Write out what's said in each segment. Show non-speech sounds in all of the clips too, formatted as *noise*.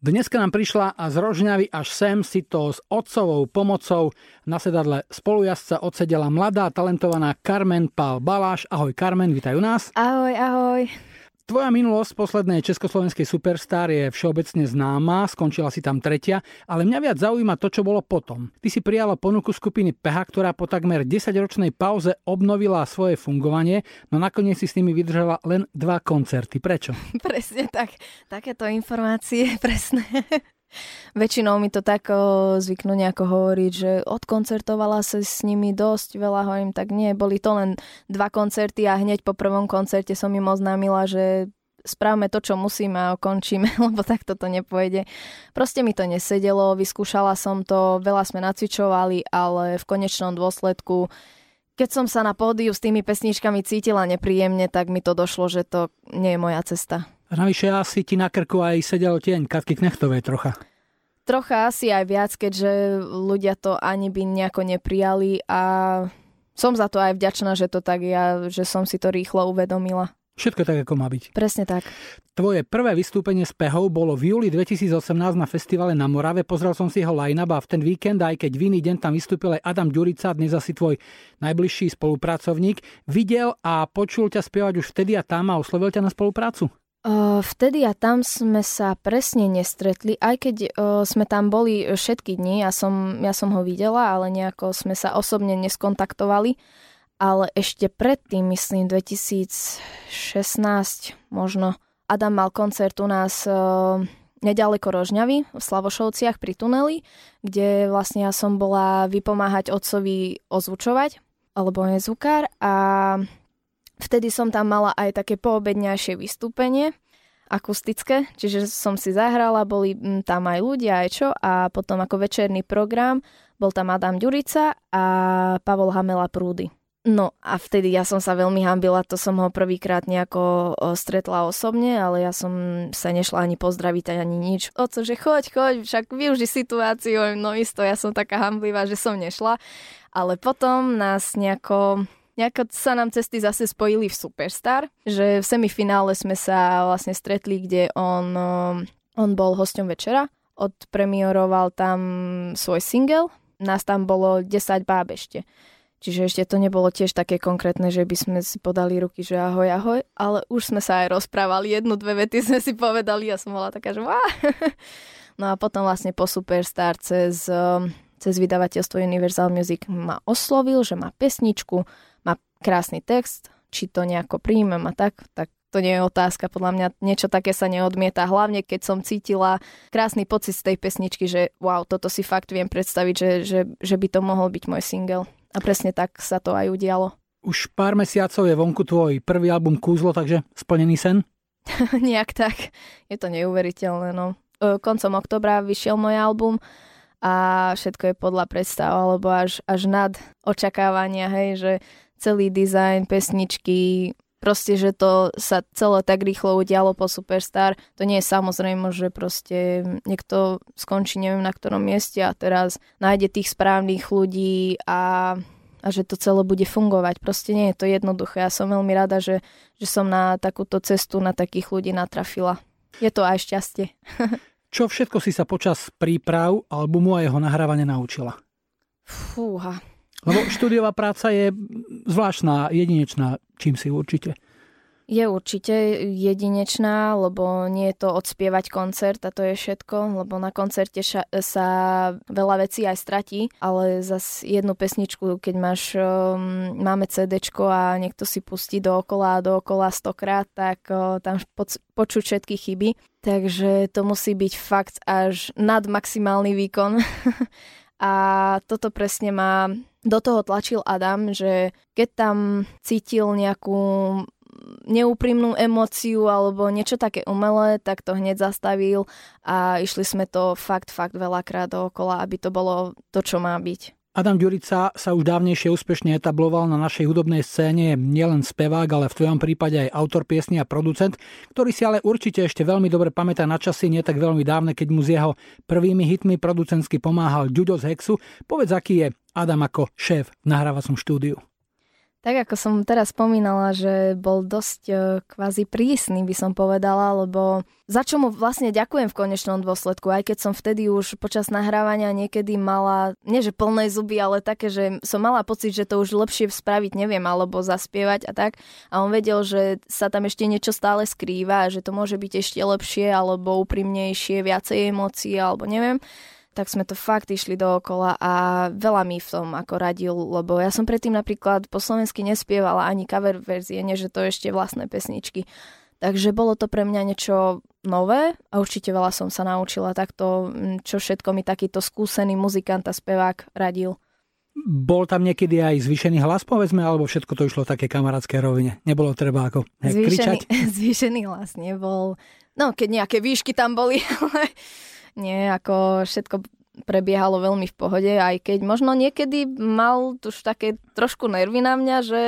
Dneska nám prišla a z Rožňavy až sem si to s otcovou pomocou na sedadle spolujazca odsedela mladá, talentovaná Carmen Pál Baláš. Ahoj Carmen, vítajú nás. Ahoj, ahoj. Tvoja minulosť poslednej československej superstar je všeobecne známa, skončila si tam tretia, ale mňa viac zaujíma to, čo bolo potom. Ty si prijala ponuku skupiny PH, ktorá po takmer 10-ročnej pauze obnovila svoje fungovanie, no nakoniec si s nimi vydržala len dva koncerty. Prečo? *laughs* Presne tak. Takéto informácie, *laughs* presné. Väčšinou mi to tak zvyknú nejako hovoriť, že odkoncertovala sa s nimi dosť veľa, hovorím, tak nie, boli to len dva koncerty a hneď po prvom koncerte som im oznámila, že správme to, čo musíme a končíme, *laughs* lebo takto to nepôjde. Proste mi to nesedelo, vyskúšala som to, veľa sme nacvičovali, ale v konečnom dôsledku keď som sa na pódiu s tými pesničkami cítila nepríjemne, tak mi to došlo, že to nie je moja cesta. A navyše asi ti na krku aj sedel tieň Katky Knechtovej trocha. Trocha asi aj viac, keďže ľudia to ani by nejako neprijali a som za to aj vďačná, že to tak ja, že som si to rýchlo uvedomila. Všetko tak, ako má byť. Presne tak. Tvoje prvé vystúpenie s Pehou bolo v júli 2018 na festivale na Morave. Pozrel som si jeho line a v ten víkend, aj keď v iný deň tam vystúpil aj Adam Ďurica, dnes asi tvoj najbližší spolupracovník. Videl a počul ťa spievať už vtedy a tam a oslovil ťa na spoluprácu? Vtedy a tam sme sa presne nestretli, aj keď sme tam boli všetky dni, ja som, ja som ho videla, ale nejako sme sa osobne neskontaktovali. Ale ešte predtým, myslím 2016 možno, Adam mal koncert u nás nedaleko Rožňavy v Slavošovciach pri tuneli, kde vlastne ja som bola vypomáhať otcovi ozvučovať, alebo je zvukár a Vtedy som tam mala aj také poobedňajšie vystúpenie, akustické, čiže som si zahrala, boli mm, tam aj ľudia, aj čo, a potom ako večerný program bol tam Adam Ďurica a Pavol Hamela Prúdy. No a vtedy ja som sa veľmi hambila, to som ho prvýkrát nejako stretla osobne, ale ja som sa nešla ani pozdraviť ani nič. Oco, že choď, choď, však využi situáciu, no isto, ja som taká hamblivá, že som nešla. Ale potom nás nejako nejako sa nám cesty zase spojili v Superstar, že v semifinále sme sa vlastne stretli, kde on, um, on bol hosťom večera, odpremioroval tam svoj single, nás tam bolo 10 báb ešte. Čiže ešte to nebolo tiež také konkrétne, že by sme si podali ruky, že ahoj, ahoj, ale už sme sa aj rozprávali, jednu, dve vety sme si povedali a som bola taká, že *laughs* No a potom vlastne po Superstar cez, um, cez vydavateľstvo Universal Music ma oslovil, že má pesničku, krásny text, či to nejako príjmem a tak, tak to nie je otázka, podľa mňa niečo také sa neodmieta, hlavne keď som cítila krásny pocit z tej pesničky, že wow, toto si fakt viem predstaviť, že, že, že by to mohol byť môj single. A presne tak sa to aj udialo. Už pár mesiacov je vonku tvoj prvý album Kúzlo, takže splnený sen? *laughs* Nejak tak. Je to neuveriteľné, no. Koncom oktobra vyšiel môj album a všetko je podľa predstav, alebo až, až nad očakávania, hej, že celý dizajn pesničky, proste, že to sa celé tak rýchlo udialo po Superstar. To nie je samozrejme, že proste niekto skončí neviem na ktorom mieste a teraz nájde tých správnych ľudí a, a že to celé bude fungovať. Proste nie je to jednoduché. Ja som veľmi rada, že, že som na takúto cestu, na takých ľudí natrafila. Je to aj šťastie. *laughs* Čo všetko si sa počas príprav albumu a jeho nahrávania naučila? Fúha, lebo štúdiová práca je zvláštna, jedinečná, čím si určite. Je určite jedinečná, lebo nie je to odspievať koncert a to je všetko, lebo na koncerte ša- sa veľa vecí aj stratí, ale zas jednu pesničku, keď máš, um, máme CD a niekto si pustí dookola a dookola stokrát, tak uh, tam poc- počuť všetky chyby. Takže to musí byť fakt až nad maximálny výkon. *laughs* a toto presne má do toho tlačil Adam, že keď tam cítil nejakú neúprimnú emóciu alebo niečo také umelé, tak to hneď zastavil a išli sme to fakt, fakt veľakrát dookola, aby to bolo to, čo má byť. Adam Ďurica sa už dávnejšie úspešne etabloval na našej hudobnej scéne nielen spevák, ale v tvojom prípade aj autor piesny a producent, ktorý si ale určite ešte veľmi dobre pamätá na časy nie tak veľmi dávne, keď mu z jeho prvými hitmi producentsky pomáhal Ďuďo z Hexu. Povedz, aký je Adam ako šéf v nahrávacom štúdiu. Tak ako som teraz spomínala, že bol dosť e, kvázi prísny, by som povedala, lebo za čo mu vlastne ďakujem v konečnom dôsledku, aj keď som vtedy už počas nahrávania niekedy mala, nie že plné zuby, ale také, že som mala pocit, že to už lepšie spraviť neviem, alebo zaspievať a tak. A on vedel, že sa tam ešte niečo stále skrýva, že to môže byť ešte lepšie, alebo úprimnejšie, viacej emócií, alebo neviem tak sme to fakt išli dookola a veľa mi v tom ako radil, lebo ja som predtým napríklad po slovensky nespievala ani cover verzie, nie že to ešte vlastné pesničky. Takže bolo to pre mňa niečo nové a určite veľa som sa naučila takto, čo všetko mi takýto skúsený muzikant a spevák radil. Bol tam niekedy aj zvýšený hlas, povedzme, alebo všetko to išlo také kamarátske rovine? Nebolo treba ako zvýšený, kričať? *laughs* Zvýšený hlas nebol. No, keď nejaké výšky tam boli, *laughs* ale nie, ako všetko prebiehalo veľmi v pohode, aj keď možno niekedy mal už také trošku nervy na mňa, že,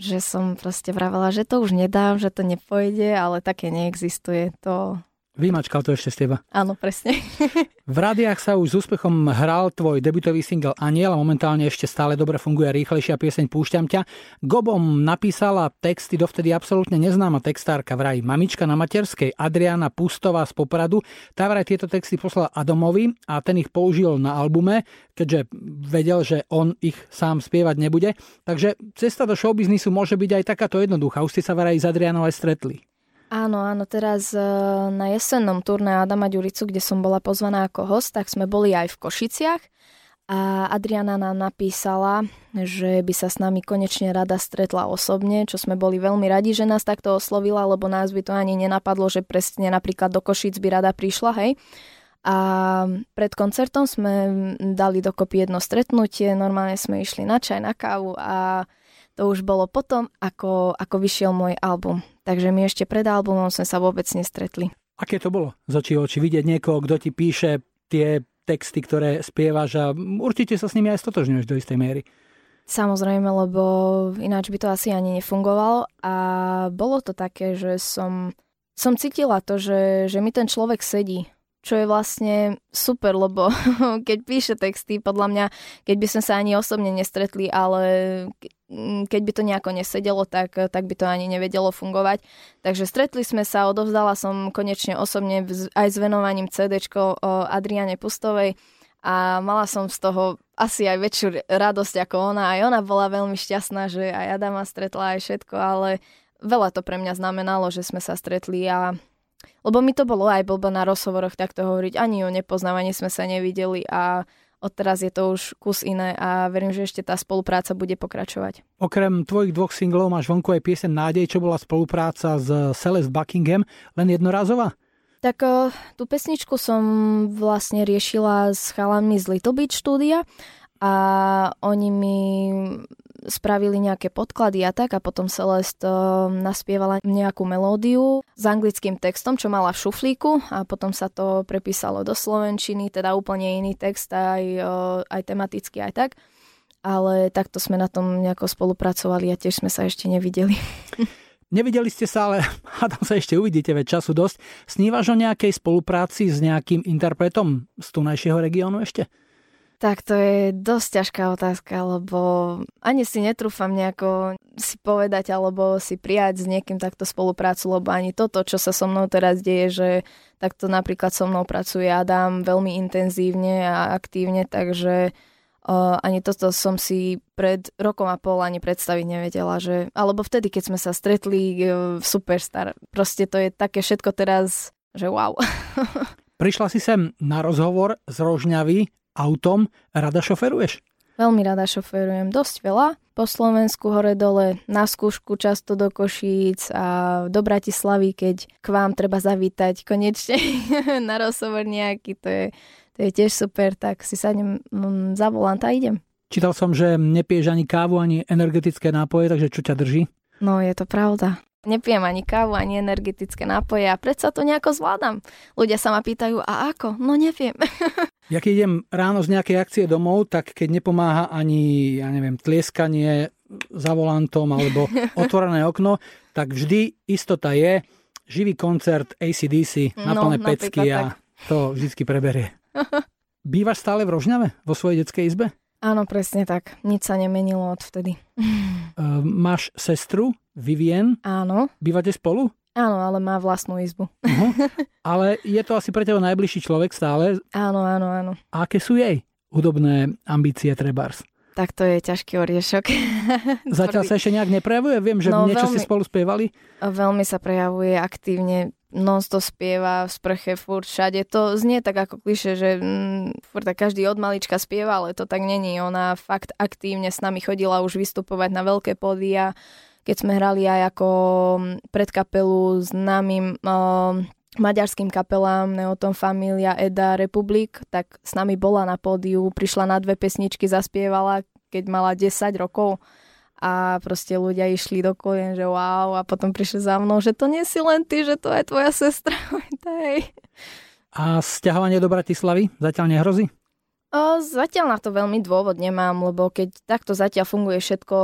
že som proste vravela, že to už nedám, že to nepojde, ale také neexistuje. To, Vymačkal to ešte z teba. Áno, presne. *laughs* v rádiách sa už s úspechom hral tvoj debutový single Aniel a momentálne ešte stále dobre funguje rýchlejšia pieseň Púšťam ťa. Gobom napísala texty dovtedy absolútne neznáma textárka vraj mamička na materskej Adriana Pustová z Popradu. Tá vraj tieto texty poslala Adomovi a ten ich použil na albume, keďže vedel, že on ich sám spievať nebude. Takže cesta do showbiznisu môže byť aj takáto jednoduchá. Už ste sa vraj s Adrianou aj stretli. Áno, áno, teraz e, na jesennom turné Adama Ďuricu, kde som bola pozvaná ako host, tak sme boli aj v Košiciach a Adriana nám napísala, že by sa s nami konečne rada stretla osobne, čo sme boli veľmi radi, že nás takto oslovila, lebo nás by to ani nenapadlo, že presne napríklad do Košic by rada prišla, hej. A pred koncertom sme dali dokopy jedno stretnutie, normálne sme išli na čaj, na kávu a to už bolo potom, ako, ako vyšiel môj album. Takže my ešte pred albumom sme sa vôbec nestretli. Aké to bolo z očí oči vidieť niekoho, kto ti píše tie texty, ktoré spievaš a určite sa s nimi aj stotožňuješ do istej miery. Samozrejme, lebo ináč by to asi ani nefungovalo a bolo to také, že som, som cítila to, že, že mi ten človek sedí čo je vlastne super, lebo *laughs* keď píše texty, podľa mňa, keď by sme sa ani osobne nestretli, ale keď by to nejako nesedelo, tak, tak by to ani nevedelo fungovať. Takže stretli sme sa, odovzdala som konečne osobne aj s venovaním CD o Adriane Pustovej a mala som z toho asi aj väčšiu radosť ako ona. Aj ona bola veľmi šťastná, že aj Adama stretla aj všetko, ale veľa to pre mňa znamenalo, že sme sa stretli a lebo mi to bolo aj blbo na rozhovoroch takto hovoriť, ani ju nepoznám, ani sme sa nevideli a odteraz je to už kus iné a verím, že ešte tá spolupráca bude pokračovať. Okrem tvojich dvoch singlov máš vonku aj piesen Nádej, čo bola spolupráca s Celeste Buckingham, len jednorazová? Tak tú pesničku som vlastne riešila s chalami z Little Beach štúdia a oni mi spravili nejaké podklady a tak a potom Celeste naspievala nejakú melódiu s anglickým textom, čo mala v šuflíku a potom sa to prepísalo do slovenčiny, teda úplne iný text aj, aj tematicky aj tak. Ale takto sme na tom nejako spolupracovali a tiež sme sa ešte nevideli. *laughs* Nevideli ste sa, ale *laughs* hádam sa ešte uvidíte, veď času dosť. Snívaš o nejakej spolupráci s nejakým interpretom z tunajšieho regiónu ešte? Tak to je dosť ťažká otázka, lebo ani si netrúfam nejako si povedať alebo si prijať s niekým takto spoluprácu, lebo ani toto, čo sa so mnou teraz deje, že takto napríklad so mnou pracuje Adam veľmi intenzívne a aktívne, takže uh, ani toto som si pred rokom a pol ani predstaviť nevedela, že, alebo vtedy, keď sme sa stretli v Superstar, proste to je také všetko teraz, že wow. *laughs* Prišla si sem na rozhovor z Rožňavy autom rada šoferuješ? Veľmi rada šoferujem, dosť veľa. Po Slovensku hore-dole, na skúšku často do Košíc a do Bratislavy, keď k vám treba zavítať konečne *laughs* na rozhovor nejaký, to je, to je tiež super, tak si sadnem mm, za volant a idem. Čítal som, že nepiješ ani kávu, ani energetické nápoje, takže čo ťa drží? No, je to pravda. Nepijem ani kávu, ani energetické nápoje a predsa to nejako zvládam. Ľudia sa ma pýtajú, a ako? No neviem. *laughs* ja keď idem ráno z nejakej akcie domov, tak keď nepomáha ani, ja neviem, tlieskanie za volantom alebo *laughs* otvorené okno, tak vždy istota je živý koncert ACDC na no, plné pecky a tak. to vždycky preberie. *laughs* Bývaš stále v Rožňave, vo svojej detskej izbe? Áno, presne tak. Nič sa nemenilo odvtedy. Uh, *laughs* máš sestru, Vivien? Áno. Bývate spolu? Áno, ale má vlastnú izbu. Uh-huh. *laughs* Ale je to asi pre teba najbližší človek stále? Áno, áno, áno. A aké sú jej hudobné ambície Trebars? Tak to je ťažký oriešok. Zatiaľ *laughs* sa ešte nejak neprejavuje? Viem, že no, niečo veľmi, ste spolu spievali. Veľmi sa prejavuje aktívne non to spieva v sprche, furt všade. To znie tak ako kliše, že mm, furt tak každý od malička spieva, ale to tak není. Ona fakt aktívne s nami chodila už vystupovať na veľké pódia, keď sme hrali aj ako mm, predkapelu s nami um, maďarským kapelám Neoton Familia, Eda, Republik, tak s nami bola na pódiu, prišla na dve pesničky, zaspievala, keď mala 10 rokov a proste ľudia išli do kolien, že wow a potom prišli za mnou, že to nie si len ty, že to je tvoja sestra. *laughs* a sťahovanie do Bratislavy zatiaľ nehrozí? O, zatiaľ na to veľmi dôvod nemám, lebo keď takto zatiaľ funguje všetko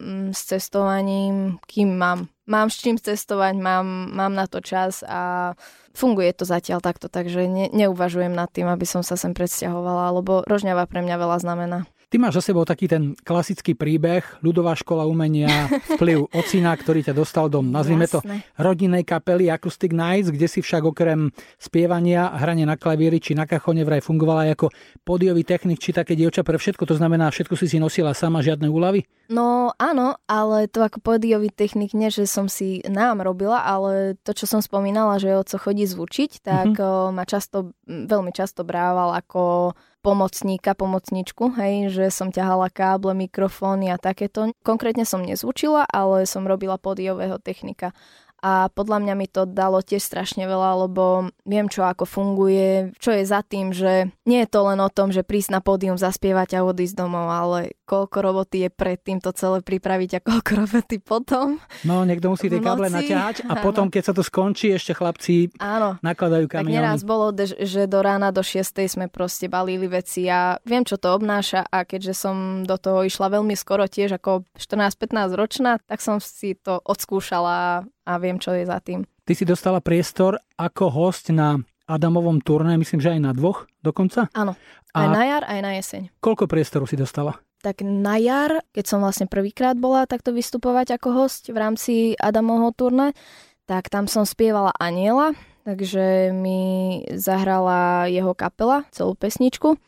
mm, s cestovaním, kým mám. Mám s čím cestovať, mám, mám na to čas a funguje to zatiaľ takto, takže ne, neuvažujem nad tým, aby som sa sem predsťahovala, lebo Rožňava pre mňa veľa znamená. Ty máš za sebou taký ten klasický príbeh, ľudová škola umenia, vplyv *laughs* ocina, ktorý ťa dostal do, nazvime to, rodinnej kapely Acoustic Nights, kde si však okrem spievania, hrania na klavíri či na kachone vraj fungovala ako podiový technik či také dievča pre všetko, to znamená, všetko si si nosila sama, žiadne úlavy? No áno, ale to ako podiový technik, nie že som si nám robila, ale to, čo som spomínala, že oco chodí zvučiť, tak mm-hmm. ma často, veľmi často brával ako pomocníka, pomocničku, hej, že som ťahala káble, mikrofóny a takéto. Konkrétne som nezvučila, ale som robila podiového technika a podľa mňa mi to dalo tiež strašne veľa, lebo viem, čo ako funguje, čo je za tým, že nie je to len o tom, že prísť na pódium, zaspievať a odísť domov, ale koľko roboty je predtým to celé pripraviť a koľko *laughs* roboty potom. No, niekto musí tie káble naťahať a áno. potom, keď sa to skončí, ešte chlapci áno. nakladajú kamiony. Tak neraz bolo, že do rána do 6 sme proste balili veci a viem, čo to obnáša a keďže som do toho išla veľmi skoro tiež ako 14-15 ročná, tak som si to odskúšala a viem, čo je za tým. Ty si dostala priestor ako host na Adamovom turné, myslím, že aj na dvoch dokonca? Áno, aj a na jar, aj na jeseň. Koľko priestoru si dostala? Tak na jar, keď som vlastne prvýkrát bola takto vystupovať ako host v rámci Adamovho turné, tak tam som spievala Aniela, takže mi zahrala jeho kapela celú pesničku.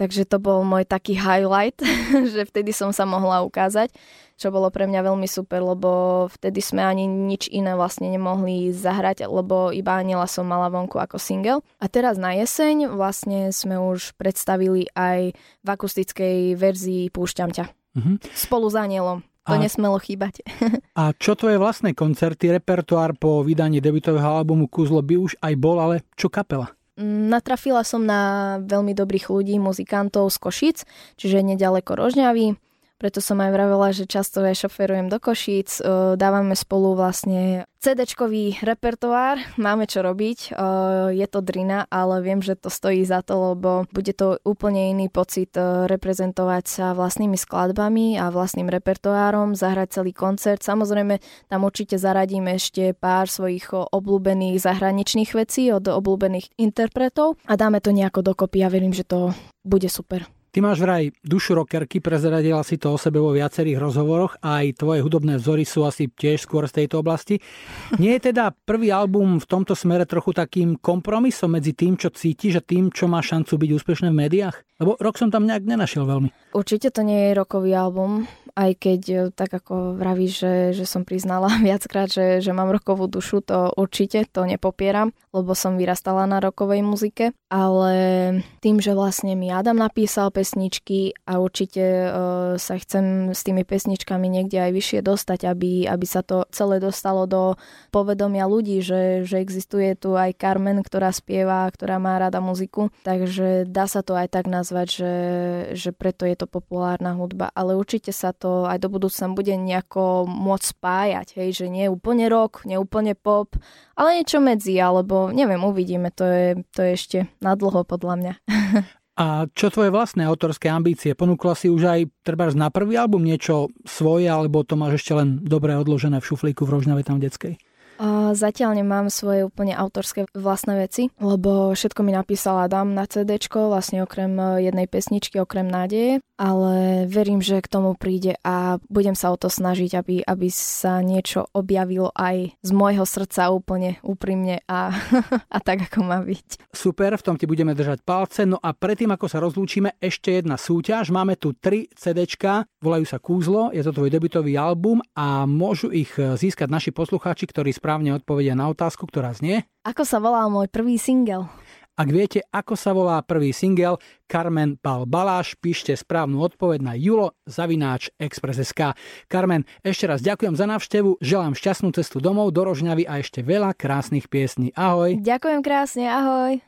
Takže to bol môj taký highlight, *laughs* že vtedy som sa mohla ukázať čo bolo pre mňa veľmi super, lebo vtedy sme ani nič iné vlastne nemohli zahrať, lebo iba Aniela som mala vonku ako single. A teraz na jeseň vlastne sme už predstavili aj v akustickej verzii Púšťam ťa. Mm-hmm. Spolu s Anielom. To a, nesmelo chýbať. *laughs* a čo tvoje vlastné koncerty, repertoár po vydaní debutového albumu Kuzlo by už aj bol, ale čo kapela? Mm, natrafila som na veľmi dobrých ľudí, muzikantov z Košic, čiže nedaleko Rožňavy preto som aj vravela, že často aj šoferujem do Košíc, dávame spolu vlastne CD-čkový repertoár, máme čo robiť, je to drina, ale viem, že to stojí za to, lebo bude to úplne iný pocit reprezentovať sa vlastnými skladbami a vlastným repertoárom, zahrať celý koncert. Samozrejme, tam určite zaradíme ešte pár svojich obľúbených zahraničných vecí od obľúbených interpretov a dáme to nejako dokopy a verím, že to bude super. Ty máš vraj dušu rockerky, prezradila si to o sebe vo viacerých rozhovoroch a aj tvoje hudobné vzory sú asi tiež skôr z tejto oblasti. *laughs* Nie je teda prvý album v tomto smere trochu takým kompromisom medzi tým, čo cítiš a tým, čo má šancu byť úspešné v médiách? Lebo rok som tam nejak nenašiel veľmi. Určite to nie je rokový album, aj keď e, tak ako vravíš, že, že som priznala *laughs* viackrát, že, že mám rokovú dušu, to určite, to nepopieram, lebo som vyrastala na rokovej muzike, ale tým, že vlastne mi Adam napísal pesničky a určite uh, sa chcem s tými pesničkami niekde aj vyššie dostať, aby, aby sa to celé dostalo do povedomia ľudí, že, že existuje tu aj Carmen, ktorá spieva, ktorá má rada muziku, takže dá sa to aj tak nazvať, že, že preto je to populárna hudba, ale určite sa to aj do budúcna bude nejako môcť spájať, hej, že nie úplne rock, nie úplne pop, ale niečo medzi, alebo neviem, uvidíme, to je, to je ešte nadlho podľa mňa. *laughs* A čo tvoje vlastné autorské ambície? Ponúkla si už aj trebárs na prvý album niečo svoje, alebo to máš ešte len dobre odložené v šuflíku v Rožňave tam detskej? Uh, zatiaľ nemám svoje úplne autorské vlastné veci, lebo všetko mi napísala Adam na CD, vlastne okrem e, jednej pesničky, okrem nádeje, ale verím, že k tomu príde a budem sa o to snažiť, aby, aby sa niečo objavilo aj z môjho srdca úplne úprimne a, *laughs* a tak, ako má byť. Super, v tom ti budeme držať palce. No a predtým, ako sa rozlúčime, ešte jedna súťaž. Máme tu tri CDčka, volajú sa Kúzlo, je to tvoj debutový album a môžu ich získať naši poslucháči, ktorí správne odpovedia na otázku, ktorá znie. Ako sa volal môj prvý single? Ak viete, ako sa volá prvý single Carmen Pal Baláš, píšte správnu odpoveď na julo zavináč Express.sk. Carmen, ešte raz ďakujem za návštevu, želám šťastnú cestu domov do Rožňavy a ešte veľa krásnych piesní. Ahoj. Ďakujem krásne, ahoj.